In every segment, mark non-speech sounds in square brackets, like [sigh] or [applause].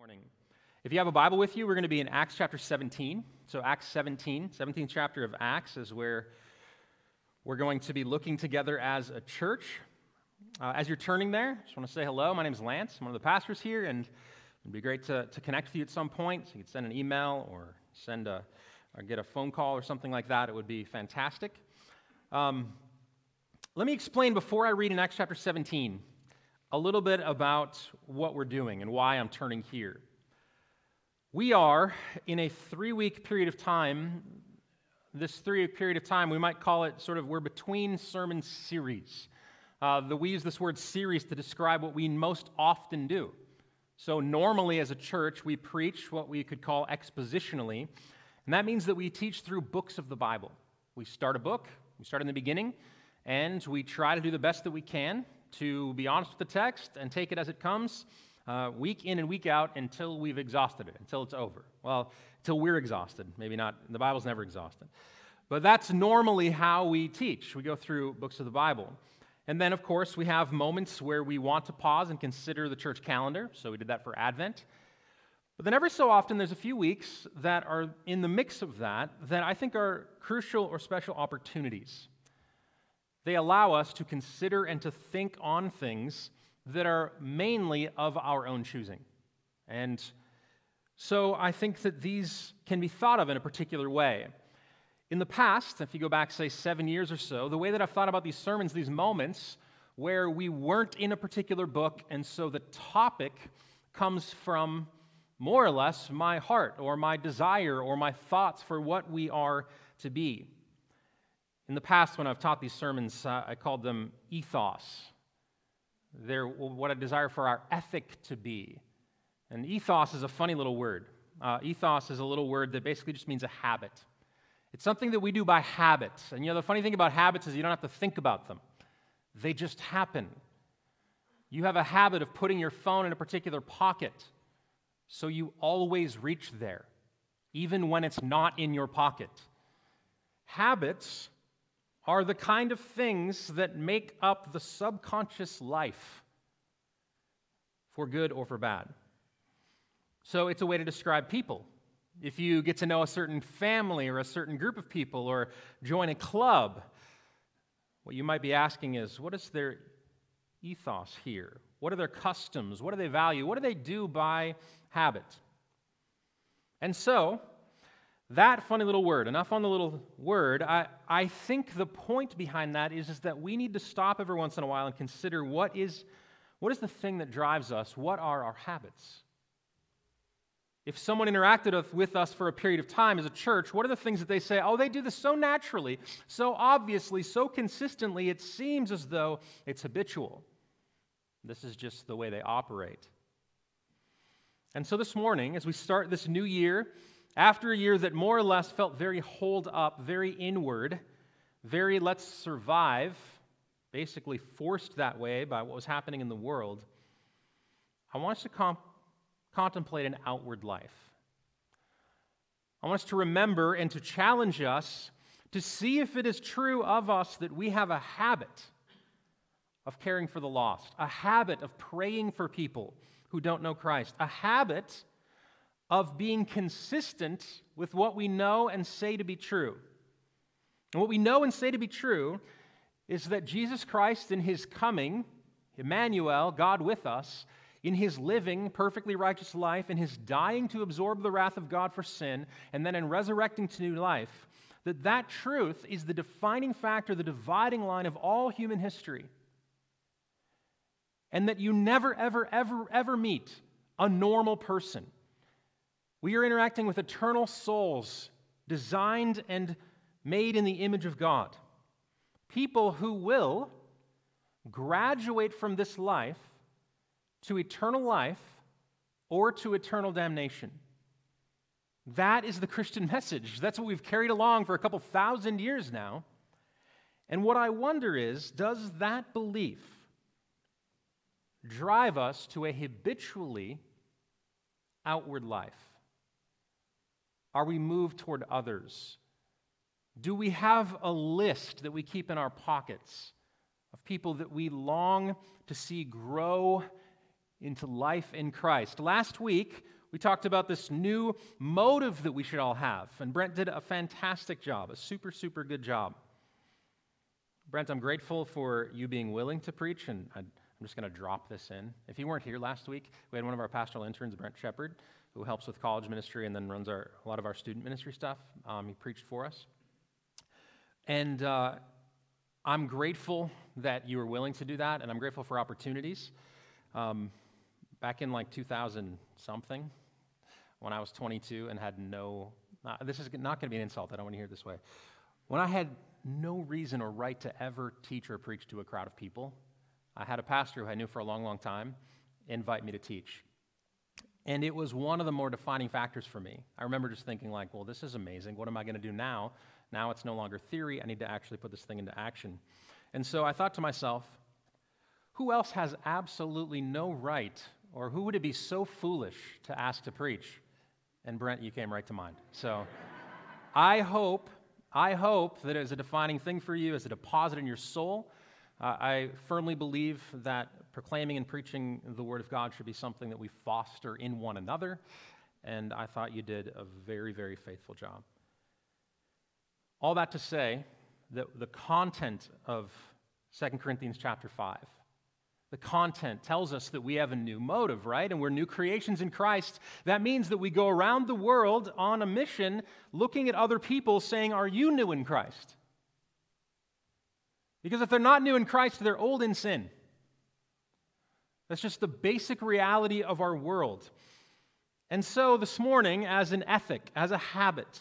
morning. If you have a Bible with you, we're going to be in Acts chapter 17. So, Acts 17, 17th chapter of Acts is where we're going to be looking together as a church. Uh, as you're turning there, I just want to say hello. My name is Lance. I'm one of the pastors here, and it'd be great to, to connect with you at some point. So, you could send an email or send a, or get a phone call or something like that. It would be fantastic. Um, let me explain before I read in Acts chapter 17 a little bit about what we're doing and why I'm turning here. We are in a three week period of time. This three week period of time, we might call it sort of, we're between sermon series. Uh, the, we use this word series to describe what we most often do. So, normally as a church, we preach what we could call expositionally, and that means that we teach through books of the Bible. We start a book, we start in the beginning, and we try to do the best that we can to be honest with the text and take it as it comes, uh, week in and week out, until we've exhausted it, until it's over. Well, until we're exhausted. Maybe not, the Bible's never exhausted. But that's normally how we teach. We go through books of the Bible. And then, of course, we have moments where we want to pause and consider the church calendar. So we did that for Advent. But then, every so often, there's a few weeks that are in the mix of that that I think are crucial or special opportunities. They allow us to consider and to think on things that are mainly of our own choosing. And so I think that these can be thought of in a particular way. In the past, if you go back, say, seven years or so, the way that I've thought about these sermons, these moments where we weren't in a particular book, and so the topic comes from more or less my heart or my desire or my thoughts for what we are to be. In the past, when I've taught these sermons, uh, I called them ethos. They're what I desire for our ethic to be. And ethos is a funny little word. Uh, ethos is a little word that basically just means a habit. It's something that we do by habit. And you know, the funny thing about habits is you don't have to think about them, they just happen. You have a habit of putting your phone in a particular pocket, so you always reach there, even when it's not in your pocket. Habits are the kind of things that make up the subconscious life, for good or for bad. So it's a way to describe people. If you get to know a certain family or a certain group of people or join a club, what you might be asking is what is their ethos here? What are their customs? What do they value? What do they do by habit? And so, that funny little word, enough on the little word, I, I think the point behind that is, is that we need to stop every once in a while and consider what is, what is the thing that drives us? What are our habits? If someone interacted with us for a period of time as a church, what are the things that they say? Oh, they do this so naturally, so obviously, so consistently, it seems as though it's habitual. This is just the way they operate. And so this morning, as we start this new year, after a year that more or less felt very holed up, very inward, very let's survive, basically forced that way by what was happening in the world, I want us to comp- contemplate an outward life. I want us to remember and to challenge us to see if it is true of us that we have a habit of caring for the lost, a habit of praying for people who don't know Christ, a habit of being consistent with what we know and say to be true. And what we know and say to be true is that Jesus Christ, in his coming, Emmanuel, God with us, in his living perfectly righteous life, in his dying to absorb the wrath of God for sin, and then in resurrecting to new life, that that truth is the defining factor, the dividing line of all human history. And that you never, ever, ever, ever meet a normal person we are interacting with eternal souls designed and made in the image of God. People who will graduate from this life to eternal life or to eternal damnation. That is the Christian [laughs] message. That's what we've carried along for a couple thousand years now. And what I wonder is does that belief drive us to a habitually outward life? Are we moved toward others? Do we have a list that we keep in our pockets of people that we long to see grow into life in Christ. Last week, we talked about this new motive that we should all have, and Brent did a fantastic job, a super, super good job. Brent, I'm grateful for you being willing to preach, and I'm just going to drop this in. If you weren't here last week, we had one of our pastoral interns, Brent Shepard, who helps with college ministry and then runs our, a lot of our student ministry stuff. Um, he preached for us. And uh, I'm grateful that you were willing to do that, and I'm grateful for opportunities. Um, back in like 2000 something, when I was 22 and had no, uh, this is not going to be an insult, I don't want to hear it this way. When I had no reason or right to ever teach or preach to a crowd of people. I had a pastor who I knew for a long, long time invite me to teach. And it was one of the more defining factors for me. I remember just thinking, like, well, this is amazing. What am I going to do now? Now it's no longer theory. I need to actually put this thing into action. And so I thought to myself, who else has absolutely no right, or who would it be so foolish to ask to preach? And Brent, you came right to mind. So [laughs] I hope I hope that it is a defining thing for you, as a deposit in your soul. Uh, I firmly believe that proclaiming and preaching the Word of God should be something that we foster in one another, and I thought you did a very, very faithful job. All that to say that the content of 2 Corinthians chapter 5 the content tells us that we have a new motive, right? And we're new creations in Christ. That means that we go around the world on a mission looking at other people saying, Are you new in Christ? Because if they're not new in Christ, they're old in sin. That's just the basic reality of our world. And so this morning, as an ethic, as a habit,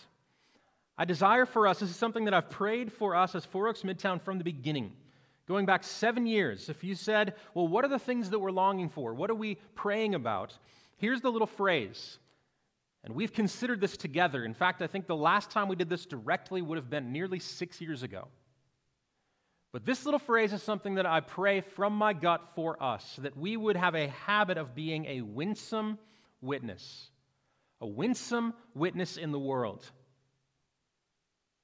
I desire for us, this is something that I've prayed for us as Four Oaks Midtown from the beginning going back seven years, if you said, Well, what are the things that we're longing for? What are we praying about? Here's the little phrase. And we've considered this together. In fact, I think the last time we did this directly would have been nearly six years ago. But this little phrase is something that I pray from my gut for us that we would have a habit of being a winsome witness, a winsome witness in the world.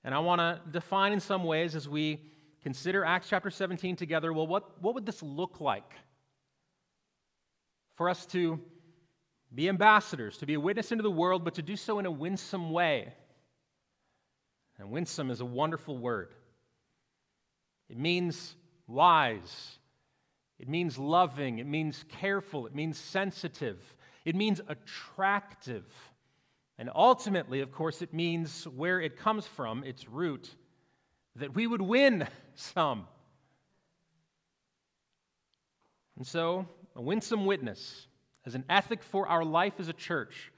And I want to define in some ways as we consider Acts chapter 17 together. Well, what, what would this look like? For us to be ambassadors, to be a witness into the world, but to do so in a winsome way. And winsome is a wonderful word. It means wise, it means loving, it means careful, it means sensitive, it means attractive. And ultimately, of course, it means where it comes from, its root that we would win [laughs] some. And so, a winsome witness as an ethic for our life as a church,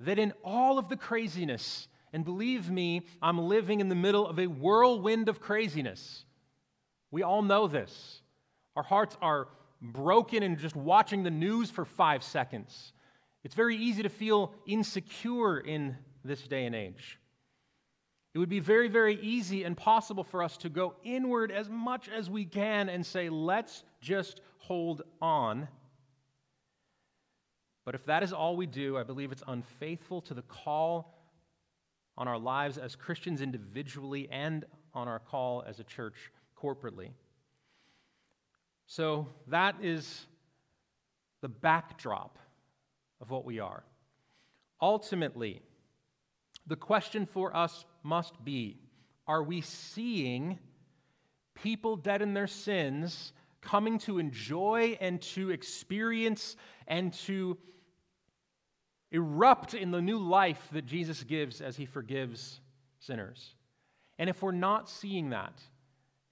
that in all of the craziness, and believe me, I'm living in the middle of a whirlwind of craziness. We all know this. Our hearts are broken and just watching the news for five seconds. It's very easy to feel insecure in this day and age. It would be very, very easy and possible for us to go inward as much as we can and say, let's just hold on. But if that is all we do, I believe it's unfaithful to the call on our lives as Christians individually and on our call as a church corporately. So that is the backdrop of what we are. Ultimately, the question for us must be Are we seeing people dead in their sins coming to enjoy and to experience and to erupt in the new life that Jesus gives as he forgives sinners? And if we're not seeing that,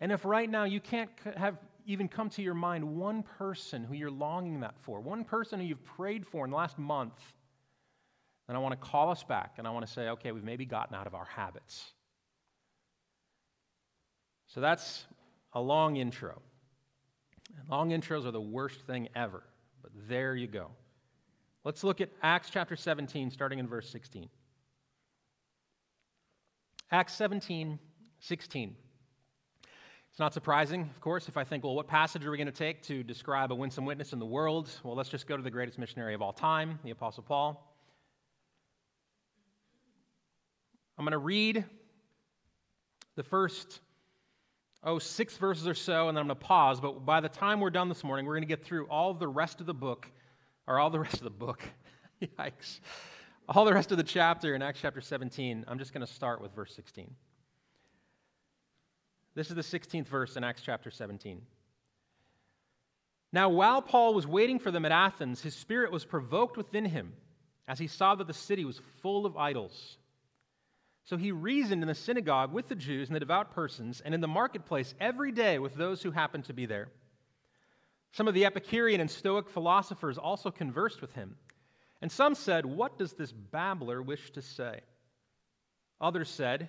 and if right now you can't have even come to your mind one person who you're longing that for, one person who you've prayed for in the last month, then I want to call us back and I want to say, okay, we've maybe gotten out of our habits. So that's a long intro. long intros are the worst thing ever, but there you go. Let's look at Acts chapter 17, starting in verse 16. Acts 17, 16. It's not surprising, of course, if I think, well, what passage are we going to take to describe a winsome witness in the world? Well, let's just go to the greatest missionary of all time, the Apostle Paul. I'm going to read the first, oh, six verses or so, and then I'm going to pause. But by the time we're done this morning, we're going to get through all the rest of the book or all the rest of the book. [laughs] Yikes. All the rest of the chapter in Acts chapter 17. I'm just going to start with verse 16. This is the 16th verse in Acts chapter 17. Now, while Paul was waiting for them at Athens, his spirit was provoked within him as he saw that the city was full of idols. So he reasoned in the synagogue with the Jews and the devout persons, and in the marketplace every day with those who happened to be there. Some of the Epicurean and Stoic philosophers also conversed with him. And some said, What does this babbler wish to say? Others said,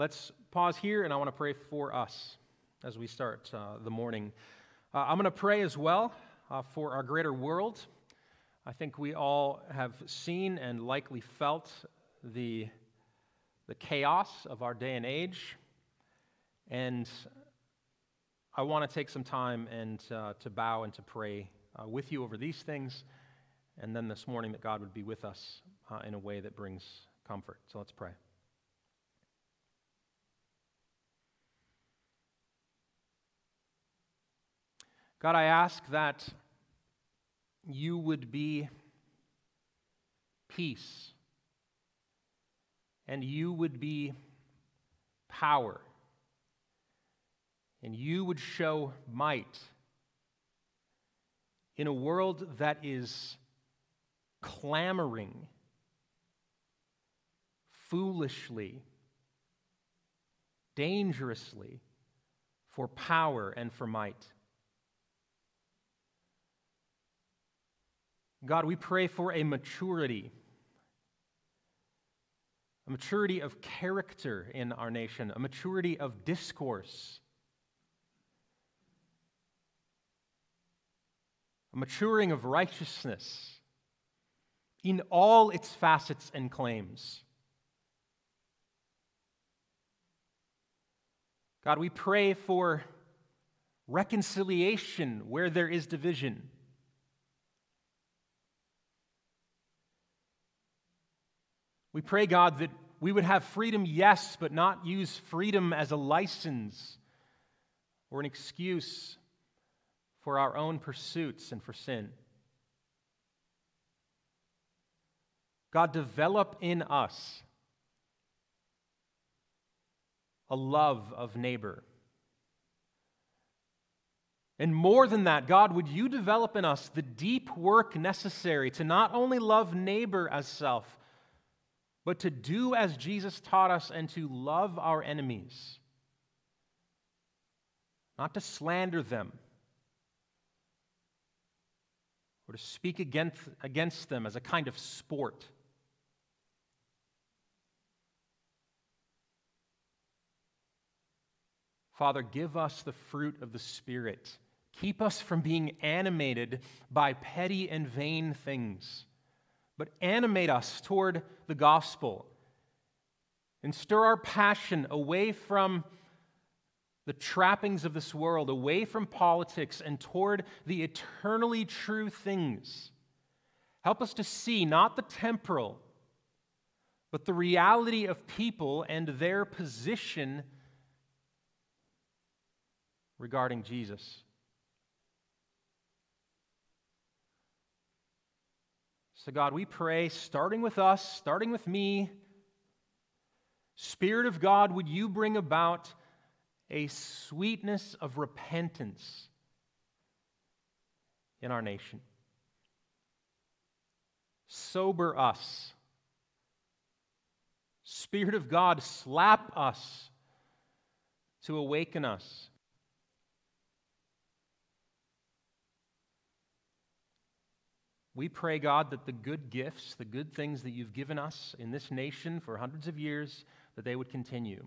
Let's pause here, and I want to pray for us as we start uh, the morning. Uh, I'm going to pray as well uh, for our greater world. I think we all have seen and likely felt the, the chaos of our day and age. And I want to take some time and uh, to bow and to pray uh, with you over these things. And then this morning, that God would be with us uh, in a way that brings comfort. So let's pray. God, I ask that you would be peace and you would be power and you would show might in a world that is clamoring foolishly, dangerously for power and for might. God, we pray for a maturity, a maturity of character in our nation, a maturity of discourse, a maturing of righteousness in all its facets and claims. God, we pray for reconciliation where there is division. We pray, God, that we would have freedom, yes, but not use freedom as a license or an excuse for our own pursuits and for sin. God, develop in us a love of neighbor. And more than that, God, would you develop in us the deep work necessary to not only love neighbor as self, but to do as Jesus taught us and to love our enemies, not to slander them or to speak against, against them as a kind of sport. Father, give us the fruit of the Spirit. Keep us from being animated by petty and vain things, but animate us toward the gospel and stir our passion away from the trappings of this world, away from politics and toward the eternally true things. Help us to see not the temporal, but the reality of people and their position regarding Jesus. God, we pray, starting with us, starting with me, Spirit of God, would you bring about a sweetness of repentance in our nation. Sober us. Spirit of God, slap us to awaken us. We pray, God, that the good gifts, the good things that you've given us in this nation for hundreds of years, that they would continue.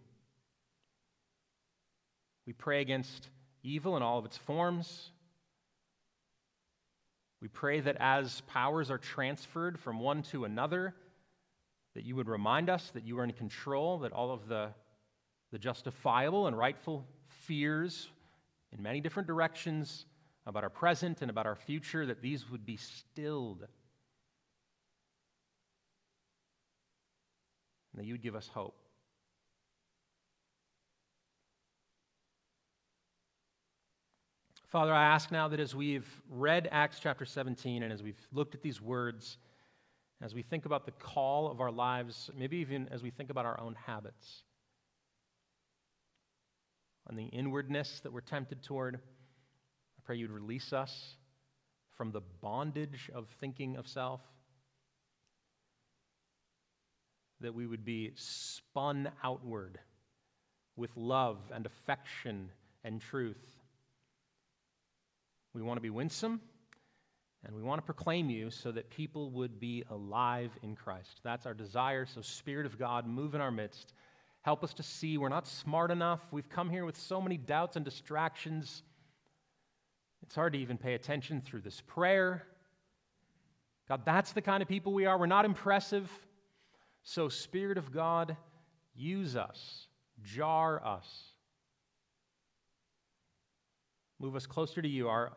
We pray against evil in all of its forms. We pray that as powers are transferred from one to another, that you would remind us that you are in control, that all of the, the justifiable and rightful fears in many different directions about our present and about our future, that these would be stilled. And that you would give us hope. Father, I ask now that as we've read Acts chapter 17 and as we've looked at these words, as we think about the call of our lives, maybe even as we think about our own habits, and the inwardness that we're tempted toward, pray you'd release us from the bondage of thinking of self, that we would be spun outward with love and affection and truth we want to be winsome, and we want to proclaim you so that people would be alive in Christ. That's our desire. So, Spirit of God, move in our midst. Help us to see we're not smart enough. We've come here with so many doubts and distractions. It's hard to even pay attention through this prayer. God, that's the kind of people we are. We're not impressive. So, Spirit of God, use us, jar us, move us closer to you. Our,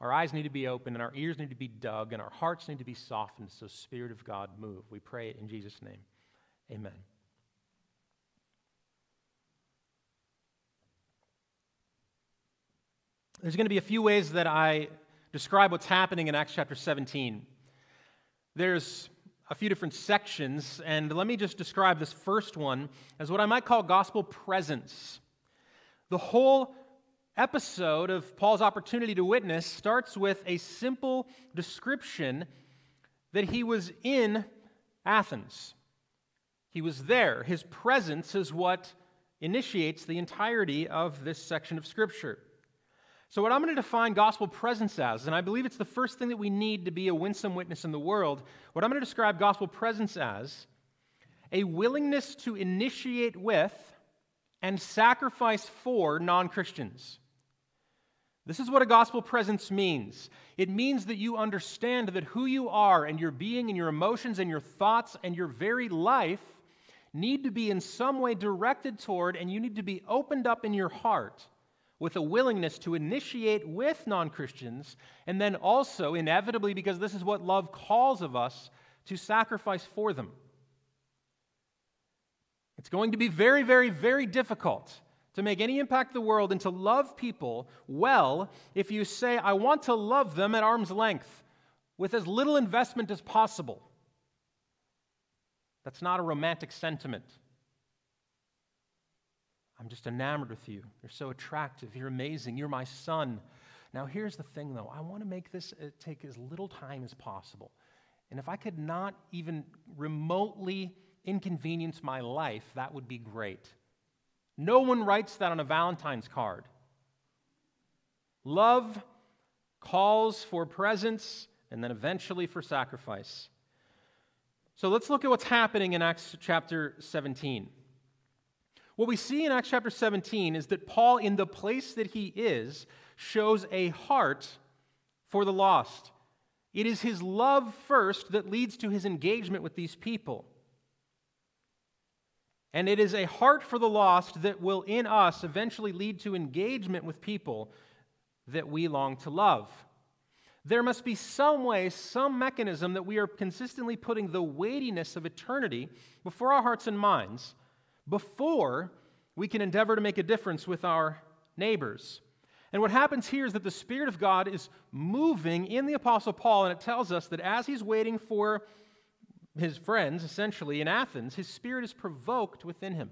our eyes need to be open, and our ears need to be dug, and our hearts need to be softened. So, Spirit of God, move. We pray it in Jesus' name. Amen. There's going to be a few ways that I describe what's happening in Acts chapter 17. There's a few different sections, and let me just describe this first one as what I might call gospel presence. The whole episode of Paul's opportunity to witness starts with a simple description that he was in Athens. He was there. His presence is what initiates the entirety of this section of Scripture. So, what I'm going to define gospel presence as, and I believe it's the first thing that we need to be a winsome witness in the world, what I'm going to describe gospel presence as a willingness to initiate with and sacrifice for non Christians. This is what a gospel presence means. It means that you understand that who you are and your being and your emotions and your thoughts and your very life need to be in some way directed toward, and you need to be opened up in your heart with a willingness to initiate with non Christians, and then also, inevitably, because this is what love calls of us, to sacrifice for them. It's going to be very, very, very difficult to make any impact in the world and to love people well if you say, I want to love them at arm's length with as little investment as possible. That's not a romantic sentiment. I'm just enamored with you. You're so attractive. You're amazing. You're my son. Now, here's the thing, though. I want to make this uh, take as little time as possible. And if I could not even remotely inconvenience my life, that would be great. No one writes that on a Valentine's card. Love calls for presence and then eventually for sacrifice. So let's look at what's happening in Acts chapter 17. What we see in Acts chapter 17 is that Paul, in the place that he is, shows a heart for the lost. It is his love first that leads to his engagement with these people. And it is a heart for the lost that will, in us, eventually lead to engagement with people that we long to love. There must be some way, some mechanism that we are consistently putting the weightiness of eternity before our hearts and minds before we can endeavor to make a difference with our neighbors. And what happens here is that the Spirit of God is moving in the Apostle Paul, and it tells us that as he's waiting for his friends, essentially, in Athens, his spirit is provoked within him.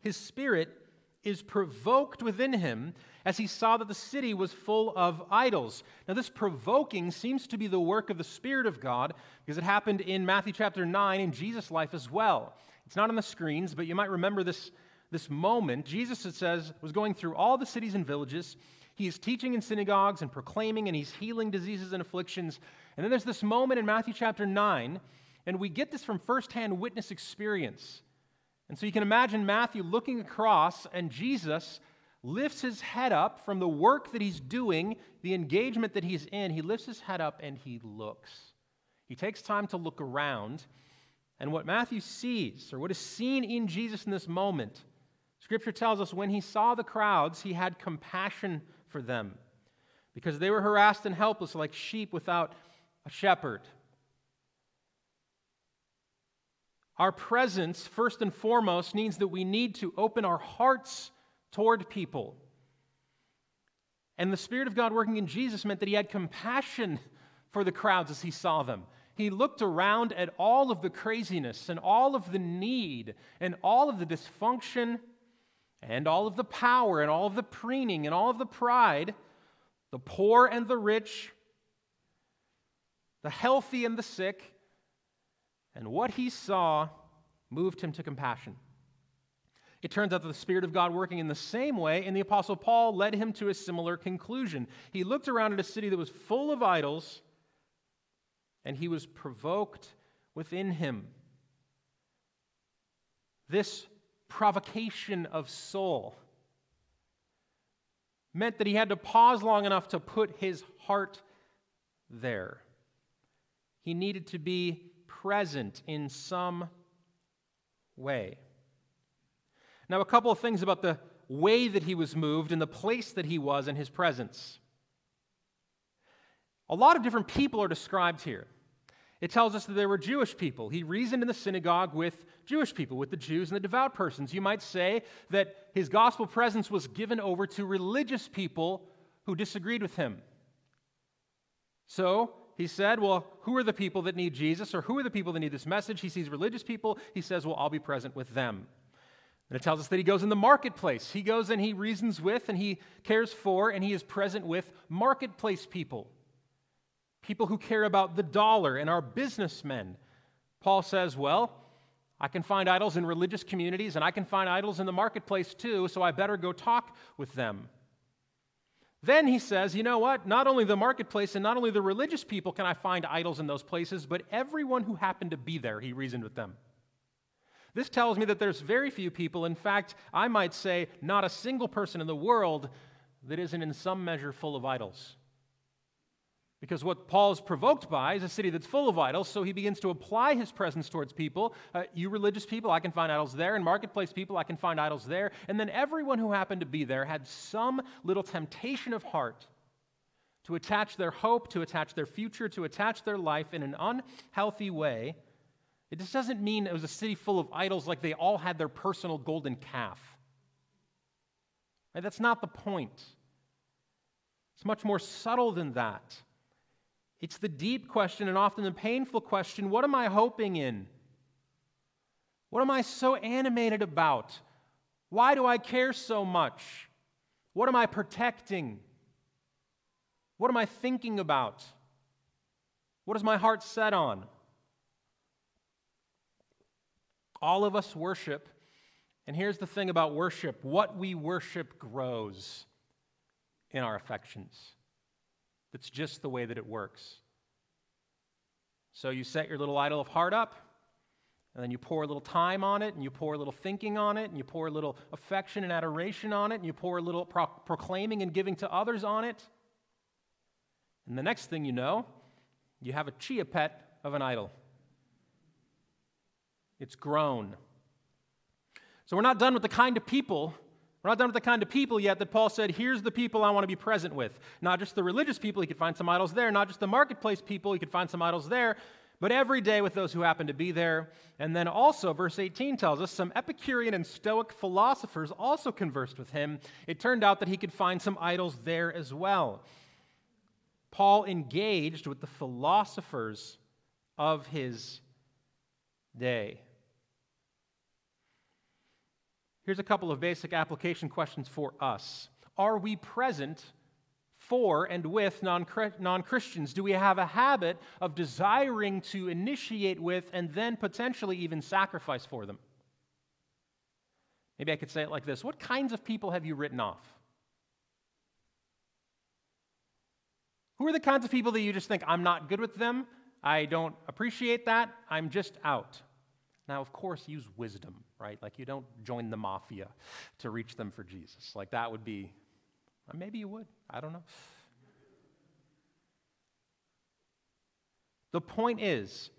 His spirit is provoked within him as he saw that the city was full of idols. Now, this provoking seems to be the work of the Spirit of God because it happened in Matthew chapter 9 in Jesus' life as well. It's not on the screens, but you might remember this, this moment. Jesus, it says, was going through all the cities and villages. He is teaching in synagogues and proclaiming, and he's healing diseases and afflictions. And then there's this moment in Matthew chapter 9, and we get this from firsthand witness experience. And so you can imagine Matthew looking across and Jesus lifts his head up from the work that he's doing, the engagement that he's in. He lifts his head up and he looks. He takes time to look around. And what Matthew sees, or what is seen in Jesus in this moment, Scripture tells us when he saw the crowds, he had compassion for them because they were harassed and helpless like sheep without a shepherd. Our presence, first and foremost, means that we need to open our hearts toward people. And the Spirit of God working in Jesus meant that he had compassion for the crowds as he saw them. He looked around at all of the craziness and all of the need and all of the dysfunction and all of the power and all of the preening and all of the pride, the poor and the rich, the healthy and the sick, and what he saw moved him to compassion. It turns out that the Spirit of God working in the same way, and the Apostle Paul led him to a similar conclusion. He looked around at a city that was full of idols, and he was provoked within him. This provocation of soul meant that he had to pause long enough to put his heart there. He needed to be present in some way. Now, a couple of things about the way that he was moved and the place that he was in his presence. A lot of different people are described here. It tells us that there were Jewish people. He reasoned in the synagogue with Jewish people, with the Jews and the devout persons. You might say that his gospel presence was given over to religious people who disagreed with him. So he said, Well, who are the people that need Jesus, or who are the people that need this message? He sees religious people. He says, Well, I'll be present with them. And it tells us that he goes in the marketplace. He goes and he reasons with and he cares for and he is present with marketplace people people who care about the dollar and are businessmen. Paul says, Well, I can find idols in religious communities and I can find idols in the marketplace too, so I better go talk with them. Then he says, You know what? Not only the marketplace and not only the religious people can I find idols in those places, but everyone who happened to be there, he reasoned with them. This tells me that there's very few people, in fact, I might say not a single person in the world that isn't in some measure full of idols. Because what Paul's provoked by is a city that's full of idols, so he begins to apply his presence towards people. Uh, you religious people, I can find idols there, and marketplace people, I can find idols there. And then everyone who happened to be there had some little temptation of heart to attach their hope, to attach their future, to attach their life in an unhealthy way. It just doesn't mean it was a city full of idols like they all had their personal golden calf. Right? That's not the point. It's much more subtle than that. It's the deep question and often the painful question what am I hoping in? What am I so animated about? Why do I care so much? What am I protecting? What am I thinking about? What is my heart set on? All of us worship. And here's the thing about worship what we worship grows in our affections. That's just the way that it works. So you set your little idol of heart up, and then you pour a little time on it, and you pour a little thinking on it, and you pour a little affection and adoration on it, and you pour a little pro- proclaiming and giving to others on it. And the next thing you know, you have a chia pet of an idol. It's grown. So we're not done with the kind of people we're not done with the kind of people yet that Paul said, here's the people I want to be present with. Not just the religious people, he could find some idols there. Not just the marketplace people, he could find some idols there. But every day with those who happen to be there. And then also, verse 18 tells us some Epicurean and Stoic philosophers also conversed with him. It turned out that he could find some idols there as well. Paul engaged with the philosophers of his day. Here's a couple of basic application questions for us Are we present for and with non Christians? Do we have a habit of desiring to initiate with and then potentially even sacrifice for them? Maybe I could say it like this What kinds of people have you written off? Who are the kinds of people that you just think, I'm not good with them, I don't appreciate that, I'm just out? Now, of course, use wisdom. Right? Like, you don't join the mafia to reach them for Jesus. Like, that would be, uh, maybe you would. I don't know. The point is,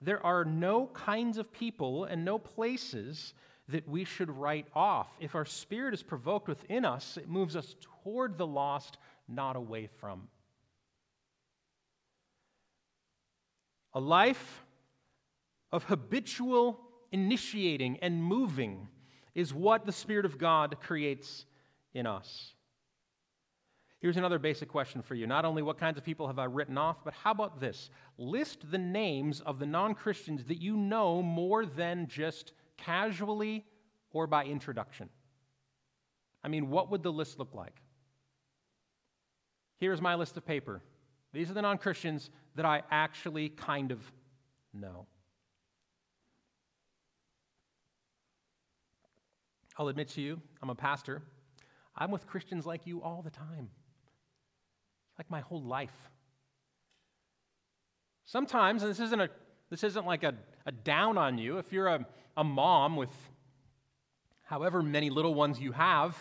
there are no kinds of people and no places that we should write off. If our spirit is provoked within us, it moves us toward the lost, not away from. A life of habitual initiating and moving is what the Spirit of God creates in us. Here's another basic question for you. Not only what kinds of people have I written off, but how about this? List the names of the non Christians that you know more than just casually or by introduction. I mean, what would the list look like? Here's my list of paper. These are the non Christians that I actually kind of know. I'll admit to you, I'm a pastor. I'm with Christians like you all the time, like my whole life. Sometimes, and this isn't, a, this isn't like a, a down on you, if you're a, a mom with however many little ones you have,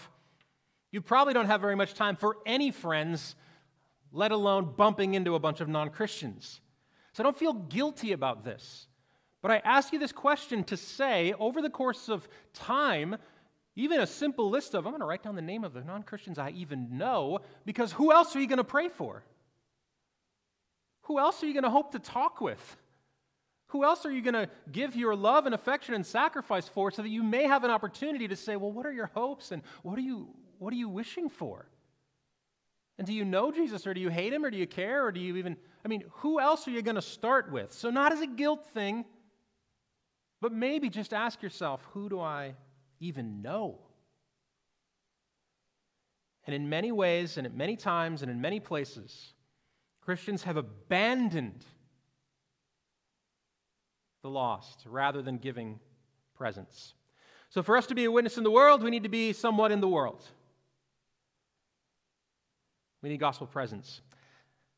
you probably don't have very much time for any friends, let alone bumping into a bunch of non Christians. So don't feel guilty about this. But I ask you this question to say, over the course of time, even a simple list of, I'm going to write down the name of the non Christians I even know, because who else are you going to pray for? Who else are you going to hope to talk with? Who else are you going to give your love and affection and sacrifice for so that you may have an opportunity to say, well, what are your hopes and what are you, what are you wishing for? And do you know Jesus or do you hate him or do you care or do you even, I mean, who else are you going to start with? So, not as a guilt thing, but maybe just ask yourself, who do I even know? And in many ways, and at many times, and in many places, Christians have abandoned the lost rather than giving presence. So, for us to be a witness in the world, we need to be somewhat in the world. We need gospel presence.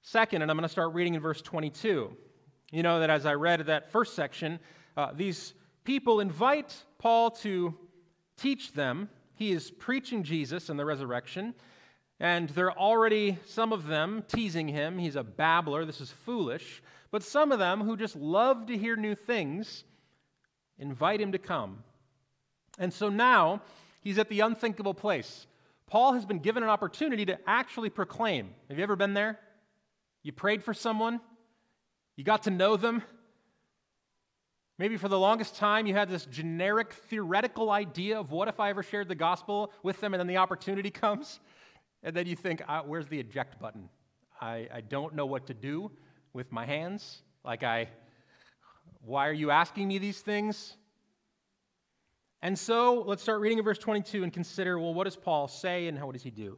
Second, and I'm going to start reading in verse 22. You know that as I read that first section, uh, these people invite Paul to teach them. He is preaching Jesus and the resurrection, and they're already, some of them, teasing him. He's a babbler. This is foolish. But some of them who just love to hear new things invite him to come. And so now he's at the unthinkable place. Paul has been given an opportunity to actually proclaim. Have you ever been there? You prayed for someone, you got to know them. Maybe for the longest time you had this generic theoretical idea of what if I ever shared the gospel with them and then the opportunity [laughs] comes? And then you think, ah, where's the eject button? I, I don't know what to do with my hands. Like, I, why are you asking me these things? And so let's start reading in verse 22 and consider well, what does Paul say and how, what does he do?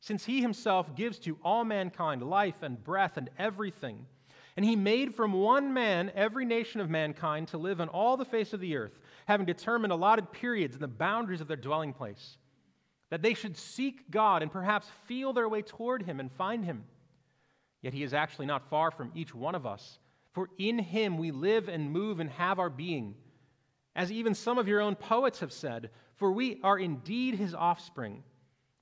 since he himself gives to all mankind life and breath and everything. And he made from one man every nation of mankind to live on all the face of the earth, having determined allotted periods and the boundaries of their dwelling place, that they should seek God and perhaps feel their way toward him and find him. Yet he is actually not far from each one of us, for in him we live and move and have our being. As even some of your own poets have said, for we are indeed his offspring.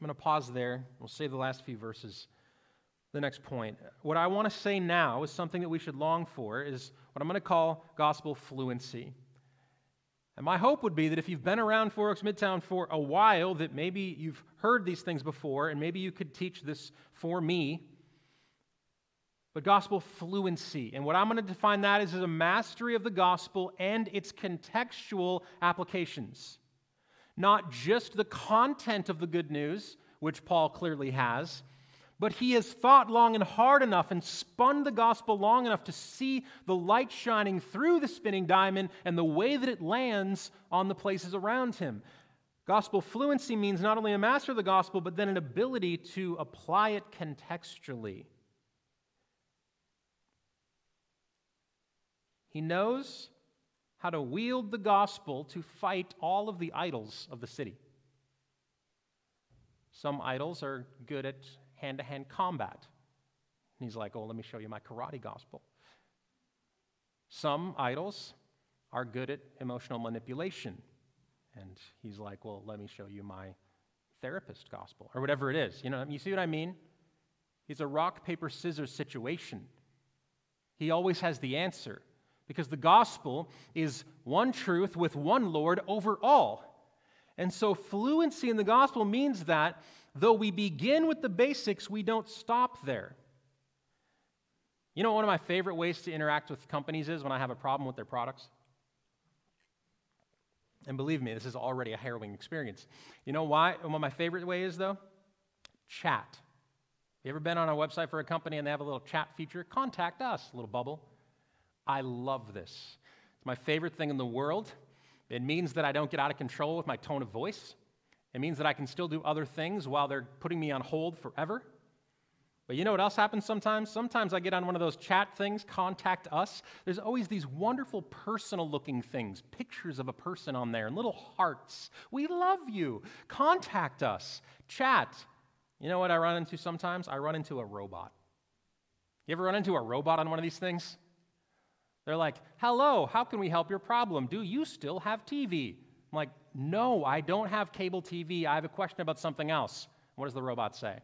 I'm going to pause there. We'll save the last few verses. The next point. What I want to say now is something that we should long for, is what I'm going to call gospel fluency. And my hope would be that if you've been around Four Oaks Midtown for a while, that maybe you've heard these things before, and maybe you could teach this for me. But gospel fluency. And what I'm going to define that as is a mastery of the gospel and its contextual applications. Not just the content of the good news, which Paul clearly has, but he has thought long and hard enough and spun the gospel long enough to see the light shining through the spinning diamond and the way that it lands on the places around him. Gospel fluency means not only a master of the gospel, but then an ability to apply it contextually. He knows how to wield the gospel to fight all of the idols of the city. Some idols are good at hand to hand combat. And he's like, Oh, let me show you my karate gospel. Some idols are good at emotional manipulation. And he's like, Well, let me show you my therapist gospel, or whatever it is. You know, you see what I mean? He's a rock, paper, scissors situation. He always has the answer because the gospel is one truth with one Lord over all. And so, fluency in the gospel means that though we begin with the basics, we don't stop there. You know, one of my favorite ways to interact with companies is when I have a problem with their products. And believe me, this is already a harrowing experience. You know why? One of my favorite ways, is though? Chat. You ever been on a website for a company and they have a little chat feature? Contact us, little bubble. I love this. It's my favorite thing in the world. It means that I don't get out of control with my tone of voice. It means that I can still do other things while they're putting me on hold forever. But you know what else happens sometimes? Sometimes I get on one of those chat things, contact us. There's always these wonderful personal looking things, pictures of a person on there, and little hearts. We love you. Contact us. Chat. You know what I run into sometimes? I run into a robot. You ever run into a robot on one of these things? They're like, hello, how can we help your problem? Do you still have TV? I'm like, no, I don't have cable TV. I have a question about something else. What does the robot say?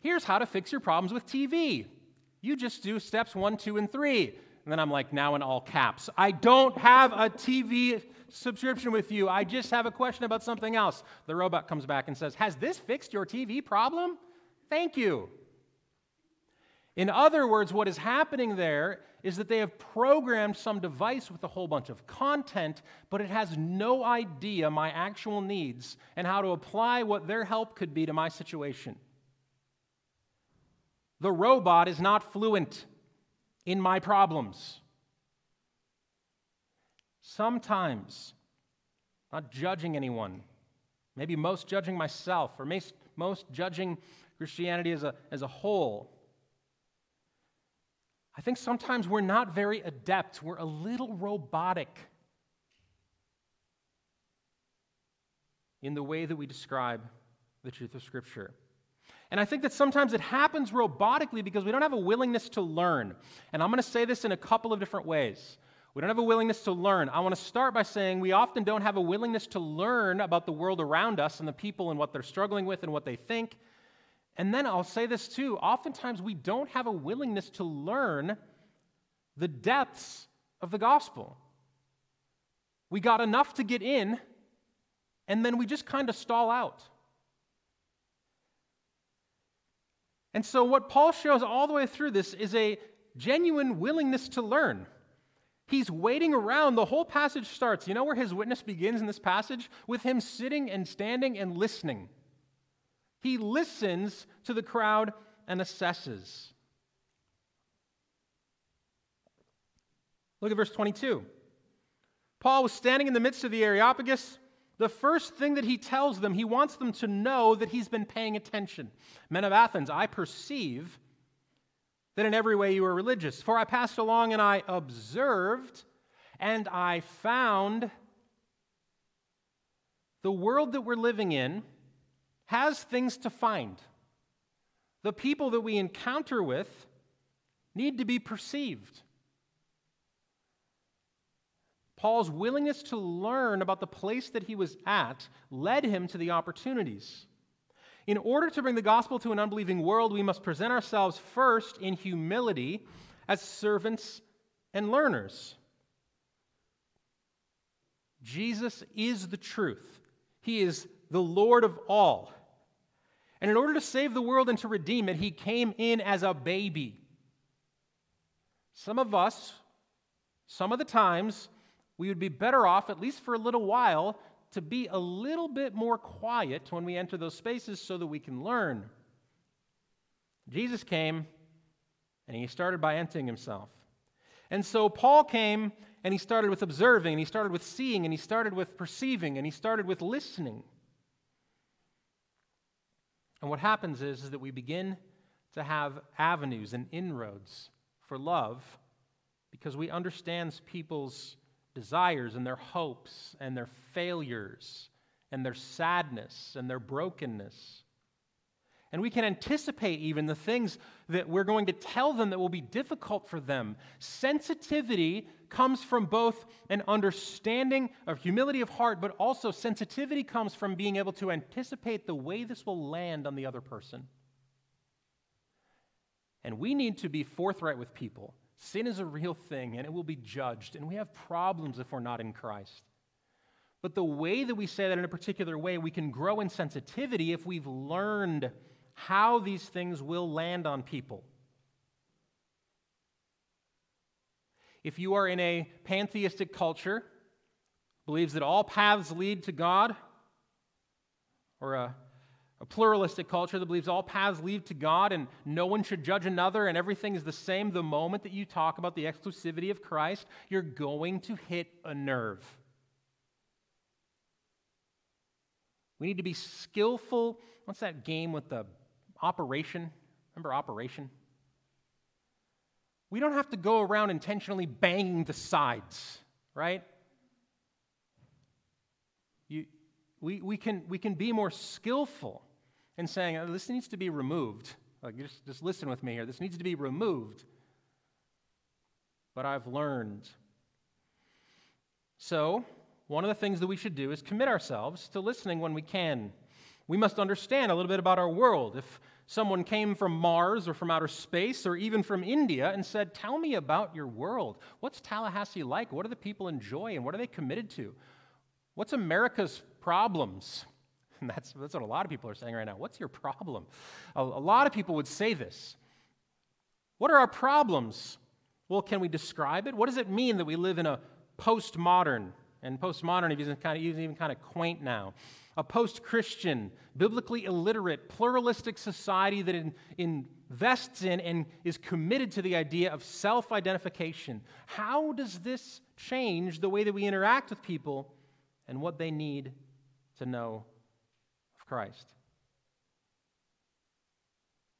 Here's how to fix your problems with TV. You just do steps one, two, and three. And then I'm like, now in all caps, I don't have a TV subscription with you. I just have a question about something else. The robot comes back and says, Has this fixed your TV problem? Thank you. In other words, what is happening there is that they have programmed some device with a whole bunch of content, but it has no idea my actual needs and how to apply what their help could be to my situation. The robot is not fluent in my problems. Sometimes, not judging anyone, maybe most judging myself, or most judging Christianity as a, as a whole. I think sometimes we're not very adept, we're a little robotic in the way that we describe the truth of Scripture. And I think that sometimes it happens robotically because we don't have a willingness to learn. And I'm going to say this in a couple of different ways. We don't have a willingness to learn. I want to start by saying we often don't have a willingness to learn about the world around us and the people and what they're struggling with and what they think. And then I'll say this too oftentimes we don't have a willingness to learn the depths of the gospel. We got enough to get in, and then we just kind of stall out. And so, what Paul shows all the way through this is a genuine willingness to learn. He's waiting around. The whole passage starts. You know where his witness begins in this passage? With him sitting and standing and listening. He listens to the crowd and assesses. Look at verse 22. Paul was standing in the midst of the Areopagus. The first thing that he tells them, he wants them to know that he's been paying attention. Men of Athens, I perceive that in every way you are religious. For I passed along and I observed and I found the world that we're living in has things to find. The people that we encounter with need to be perceived. Paul's willingness to learn about the place that he was at led him to the opportunities. In order to bring the gospel to an unbelieving world, we must present ourselves first in humility as servants and learners. Jesus is the truth, He is the Lord of all. And in order to save the world and to redeem it, He came in as a baby. Some of us, some of the times, we would be better off, at least for a little while, to be a little bit more quiet when we enter those spaces so that we can learn. Jesus came and he started by emptying himself. And so Paul came and he started with observing, and he started with seeing, and he started with perceiving, and he started with listening. And what happens is, is that we begin to have avenues and inroads for love because we understand people's desires and their hopes and their failures and their sadness and their brokenness. And we can anticipate even the things that we're going to tell them that will be difficult for them. Sensitivity comes from both an understanding of humility of heart, but also sensitivity comes from being able to anticipate the way this will land on the other person. And we need to be forthright with people Sin is a real thing and it will be judged, and we have problems if we're not in Christ. But the way that we say that in a particular way, we can grow in sensitivity if we've learned how these things will land on people. If you are in a pantheistic culture, believes that all paths lead to God, or a a pluralistic culture that believes all paths lead to God and no one should judge another and everything is the same the moment that you talk about the exclusivity of Christ, you're going to hit a nerve. We need to be skillful. What's that game with the operation? Remember operation? We don't have to go around intentionally banging the sides, right? You, we, we, can, we can be more skillful in saying, oh, this needs to be removed. Like, just, just listen with me here. This needs to be removed. But I've learned. So, one of the things that we should do is commit ourselves to listening when we can. We must understand a little bit about our world. If someone came from Mars or from outer space or even from India and said, Tell me about your world. What's Tallahassee like? What do the people enjoy and what are they committed to? What's America's problems? [laughs] And that's, that's what a lot of people are saying right now. What's your problem? A, a lot of people would say this. What are our problems? Well, can we describe it? What does it mean that we live in a postmodern, and postmodern is kind of, even kind of quaint now, a post Christian, biblically illiterate, pluralistic society that in, invests in and is committed to the idea of self identification? How does this change the way that we interact with people and what they need to know of Christ.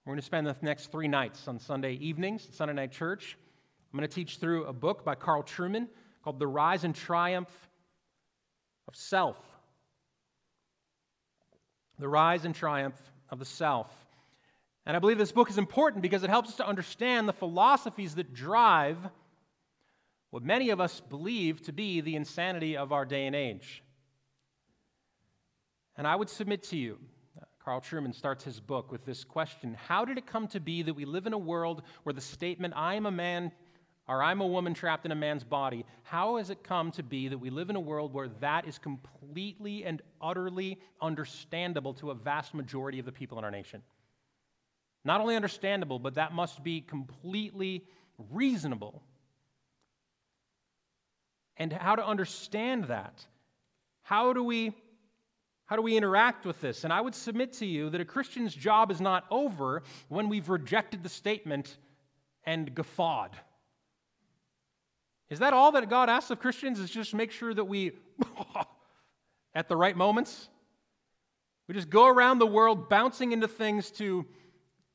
We're going to spend the next three nights on Sunday evenings, Sunday night church. I'm going to teach through a book by Carl Trueman called The Rise and Triumph of Self. The Rise and Triumph of the Self. And I believe this book is important because it helps us to understand the philosophies that drive what many of us believe to be the insanity of our day and age. And I would submit to you, Carl Trueman starts his book with this question How did it come to be that we live in a world where the statement, I am a man or I'm a woman trapped in a man's body, how has it come to be that we live in a world where that is completely and utterly understandable to a vast majority of the people in our nation? Not only understandable, but that must be completely reasonable. And how to understand that? How do we how do we interact with this? And I would submit to you that a Christian's job is not over when we've rejected the statement and guffawed. Is that all that God asks of Christians? Is just make sure that we, [laughs] at the right moments, we just go around the world bouncing into things to,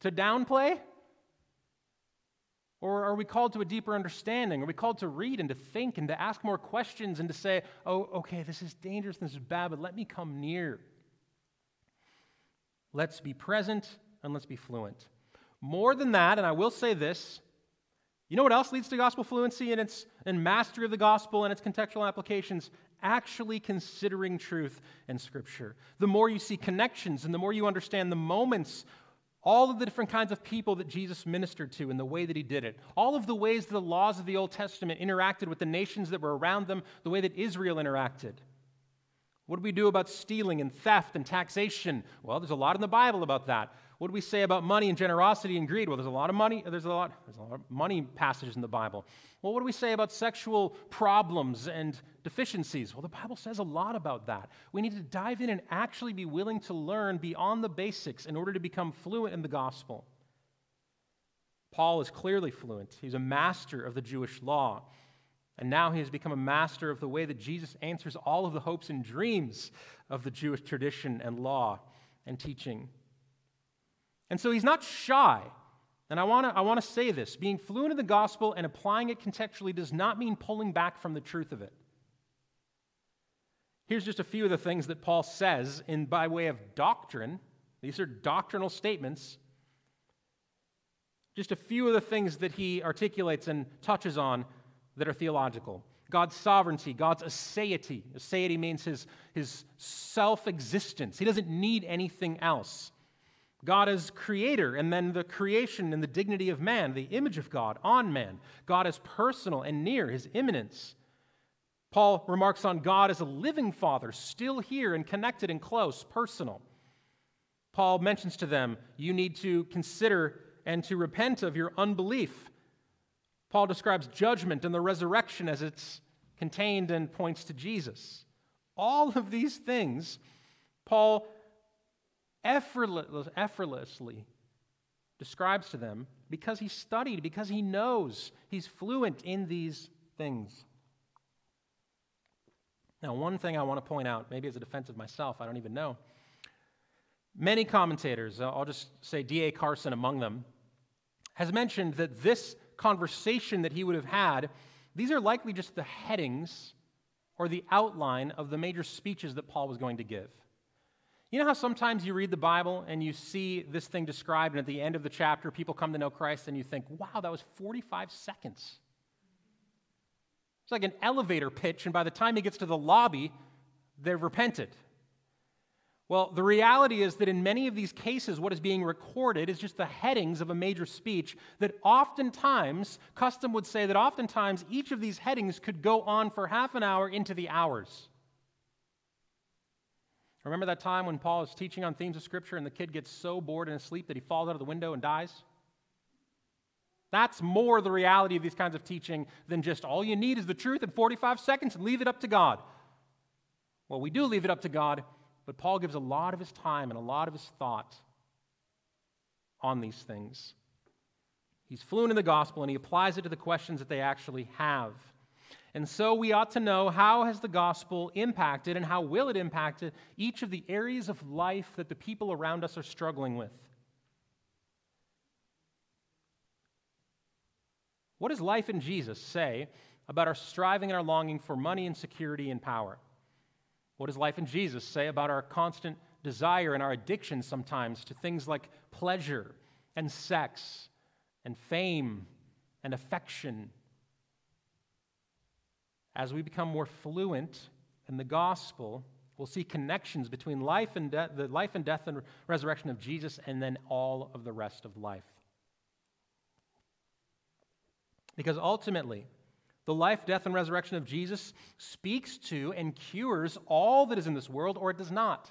to downplay? Or are we called to a deeper understanding? Are we called to read and to think and to ask more questions and to say, oh, okay, this is dangerous, this is bad, but let me come near? Let's be present and let's be fluent. More than that, and I will say this, you know what else leads to gospel fluency and its and mastery of the gospel and its contextual applications? Actually considering truth and scripture. The more you see connections and the more you understand the moments all of the different kinds of people that Jesus ministered to and the way that he did it, all of the ways the laws of the Old Testament interacted with the nations that were around them, the way that Israel interacted. What do we do about stealing and theft and taxation? Well, there's a lot in the Bible about that. What do we say about money and generosity and greed? Well, there's a lot of money. There's a lot. There's a lot of money passages in the Bible. Well, what do we say about sexual problems and deficiencies? Well, the Bible says a lot about that. We need to dive in and actually be willing to learn beyond the basics in order to become fluent in the gospel. Paul is clearly fluent. He's a master of the Jewish law. And now he has become a master of the way that Jesus answers all of the hopes and dreams of the Jewish tradition and law and teaching. And so he's not shy. And I want to I wanna say this being fluent in the gospel and applying it contextually does not mean pulling back from the truth of it. Here's just a few of the things that Paul says in by way of doctrine. These are doctrinal statements. Just a few of the things that he articulates and touches on that are theological. God's sovereignty, God's aseity. Aseity means his, his self existence. He doesn't need anything else. God as creator, and then the creation and the dignity of man, the image of God on man. God as personal and near, his immanence. Paul remarks on God as a living father, still here and connected and close, personal. Paul mentions to them, you need to consider and to repent of your unbelief. Paul describes judgment and the resurrection as it's contained and points to Jesus. All of these things, Paul effortless, effortlessly describes to them because he studied, because he knows, he's fluent in these things. Now, one thing I want to point out, maybe as a defense of myself, I don't even know. Many commentators, uh, I'll just say D.A. Carson among them, has mentioned that this conversation that he would have had, these are likely just the headings or the outline of the major speeches that Paul was going to give. You know how sometimes you read the Bible and you see this thing described, and at the end of the chapter, people come to know Christ, and you think, wow, that was 45 seconds. It's like an elevator pitch, and by the time he gets to the lobby, they've repented. Well, the reality is that in many of these cases, what is being recorded is just the headings of a major speech that oftentimes, custom would say that oftentimes each of these headings could go on for half an hour into the hours. Remember that time when Paul is teaching on themes of Scripture and the kid gets so bored and asleep that he falls out of the window and dies? That's more the reality of these kinds of teaching than just all you need is the truth in 45 seconds and leave it up to God. Well, we do leave it up to God, but Paul gives a lot of his time and a lot of his thought on these things. He's fluent in the gospel and he applies it to the questions that they actually have. And so we ought to know how has the gospel impacted and how will it impact each of the areas of life that the people around us are struggling with. What does life in Jesus say about our striving and our longing for money and security and power? What does life in Jesus say about our constant desire and our addiction sometimes to things like pleasure and sex and fame and affection as we become more fluent in the gospel, we'll see connections between life and death, the life and death and resurrection of Jesus, and then all of the rest of life. Because ultimately, the life, death, and resurrection of Jesus speaks to and cures all that is in this world, or it does not.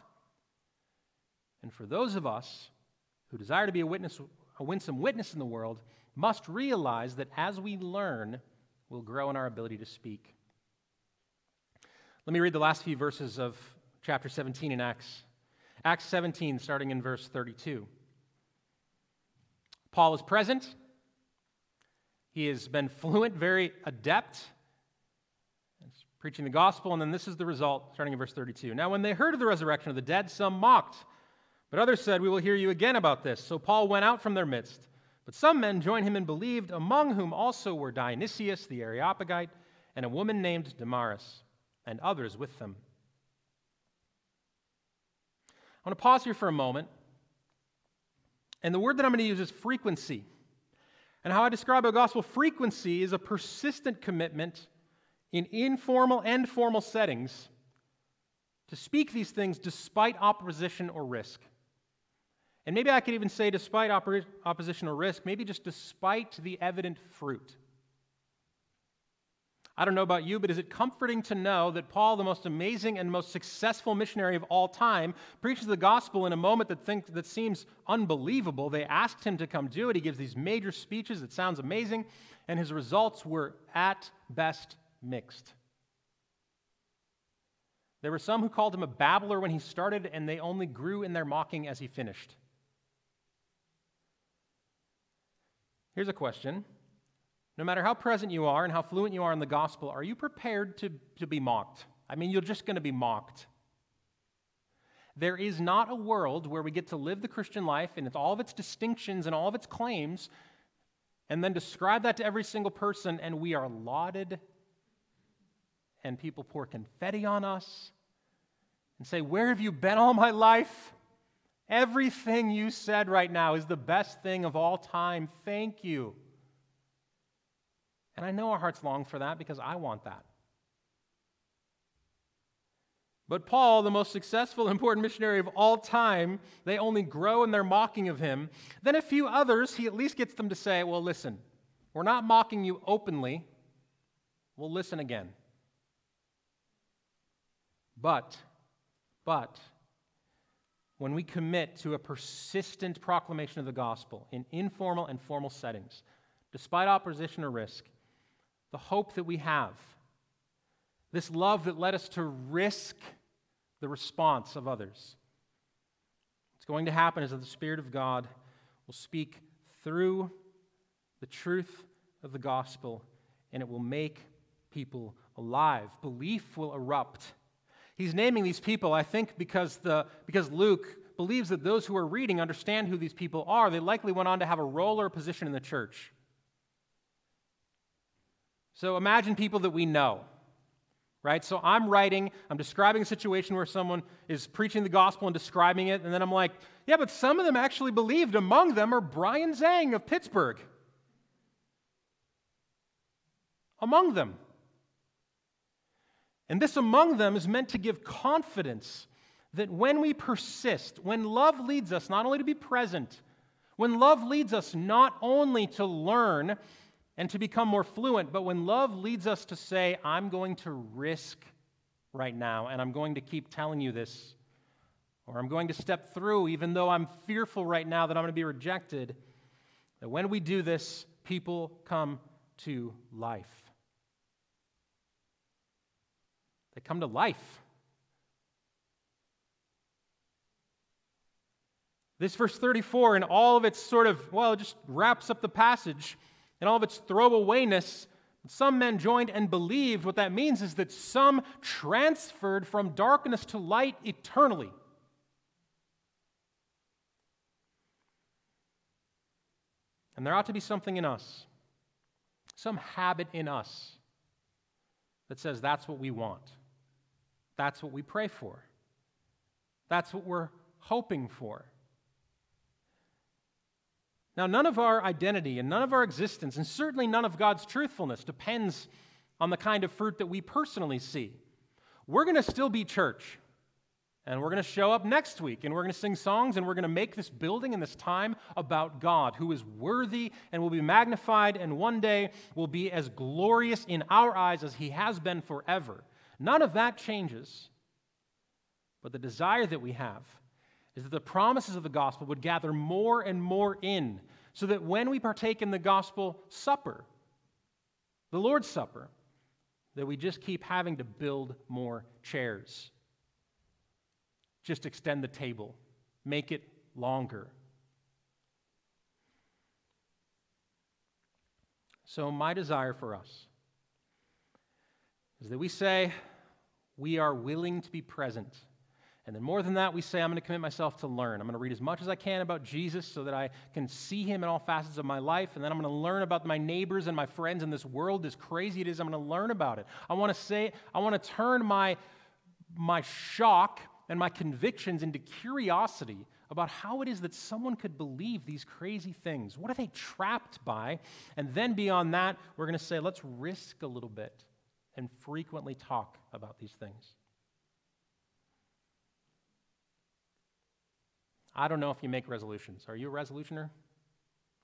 And for those of us who desire to be a witness, a winsome witness in the world, must realize that as we learn, we'll grow in our ability to speak. Let me read the last few verses of chapter 17 in Acts. Acts 17, starting in verse 32. Paul is present. He has been [laughs] fluent, very adept, preaching the gospel, and then this is the result, starting in verse 32. Now, when they heard of the resurrection of the dead, some mocked, but others said, We will hear you again about this. So Paul went out from their midst. But some men joined him and believed, among whom also were Dionysius the Areopagite and a woman named Damaris and others with them. I want to pause here for a moment. And the word that I'm going to use is frequency. And how I describe a gospel frequency is a persistent commitment in informal and formal settings to speak these things despite opposition or risk. And maybe I could even say, despite opposition or risk, maybe just despite the evident fruit. I don't know about you, but is it comforting to know that Paul, the most amazing and most successful missionary of all time, preaches the gospel in a moment that, think, that seems unbelievable? They asked him to come do it. He gives these major speeches. It sounds amazing. And his results were at best mixed. There were some who called him a babbler when he started, and they only grew in their mocking as he finished. Here's a question no matter how present you are and how fluent you are in the gospel, are you prepared to, to be mocked? I mean, you're just going to be mocked. There is not a world where we get to live the Christian life and all of its distinctions and all of its claims, and then describe that to every single person, and we are lauded, and people pour confetti on us and say, Where have you been all my life? Everything you said right now is the best thing of all time. Thank you. And I know our hearts long for that because I want that. But Paul, the most successful, important missionary of all time, they only grow in their mocking of him. Then a few others, he at least gets them to say, Well, listen, we're not mocking you openly. We'll listen again. But, but, when we commit to a persistent proclamation of the gospel in informal and formal settings, despite opposition or risk, the hope that we have, this love that led us to risk the response of others. What's going to happen is that the Spirit of God will speak through the truth of the gospel and it will make people alive. Belief will erupt. He's naming these people, I think, because, the, because Luke believes that those who are reading understand who these people are. They likely went on to have a role or a position in the church. So imagine people that we know, right? So I'm writing, I'm describing a situation where someone is preaching the gospel and describing it, and then I'm like, yeah, but some of them actually believed. Among them are Brian Zhang of Pittsburgh. Among them. And this among them is meant to give confidence that when we persist, when love leads us not only to be present, when love leads us not only to learn and to become more fluent. But when love leads us to say, I'm going to risk right now, and I'm going to keep telling you this, or I'm going to step through, even though I'm fearful right now that I'm going to be rejected, that when we do this, people come to life. They come to life. This verse 34, and all of its sort of, well, it just wraps up the passage and all of its throwawayness, some men joined and believed. What that means is that some transferred from darkness to light eternally. And there ought to be something in us, some habit in us that says that's what we want. That's what we pray for. That's what we're hoping for. Now, none of our identity and none of our existence, and certainly none of God's truthfulness, depends on the kind of fruit that we personally see. We're going to still be church. And we're going to show up next week and we're going to sing songs and we're going to make this building and this time about God, who is worthy and will be magnified and one day will be as glorious in our eyes as he has been forever. None of that changes. But the desire that we have is that the promises of the gospel would gather more and more in so that when we partake in the gospel supper, the Lord's Supper, that we just keep having to build more chairs. Just extend the table, make it longer. So, my desire for us is that we say we are willing to be present and then, more than that, we say, I'm going to commit myself to learn. I'm going to read as much as I can about Jesus so that I can see him in all facets of my life. And then I'm going to learn about my neighbors and my friends in this world, as crazy it is. I'm going to learn about it. I want to say, I want to turn my, my shock and my convictions into curiosity about how it is that someone could believe these crazy things. What are they trapped by? And then beyond that, we're going to say, let's risk a little bit and frequently talk about these things. I don't know if you make resolutions. Are you a resolutioner?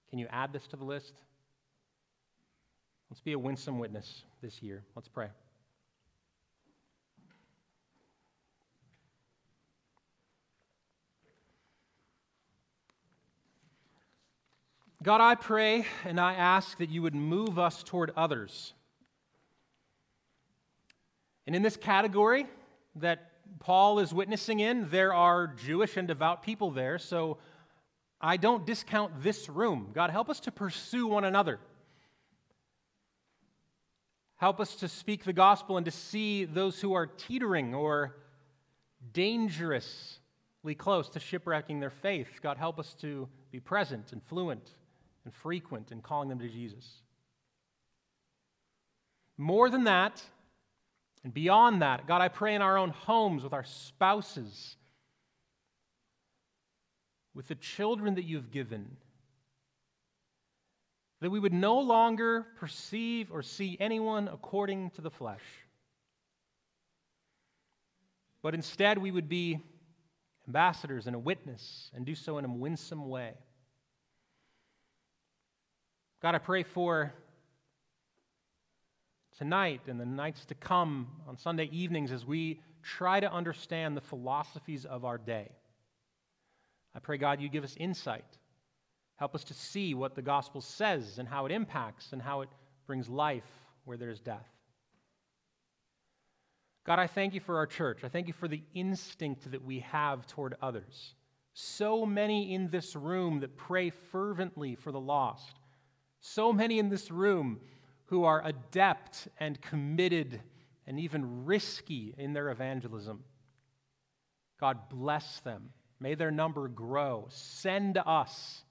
Can you add this to the list? Let's be a winsome witness this year. Let's pray. God, I pray and I ask that you would move us toward others. And in this category that Paul is witnessing in, there are Jewish and devout people there, so I don't discount this room. God, help us to pursue one another. Help us to speak the gospel and to see those who are teetering or dangerously close to shipwrecking their faith. God, help us to be present and fluent and frequent in calling them to Jesus. More than that, and beyond that, God, I pray in our own homes with our spouses, with the children that you've given, that we would no longer perceive or see anyone according to the flesh, but instead we would be ambassadors and a witness and do so in a winsome way. God, I pray for tonight and the nights to come on Sunday evenings as we try to understand the philosophies of our day. I pray, God, you give us insight. Help us to see what the gospel says and how it impacts and how it brings life where there's death. God, I thank you for our church. I thank you for the instinct that we have toward others. So many in this room that pray fervently for the lost so many in this room who are adept and committed and even risky in their evangelism. God bless them. May their number grow. Send us.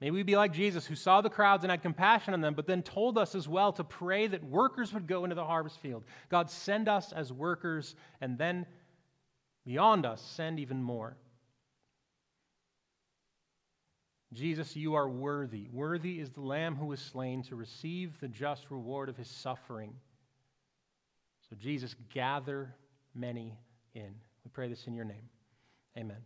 May we be like Jesus, who saw the crowds and had compassion on them, but then told us as well to pray that workers would go into the harvest field. God, send us as workers, and then beyond us, send even more. Jesus, you are worthy. Worthy is the Lamb who was slain to receive the just reward of his suffering. So, Jesus, gather many in. We pray this in your name. Amen.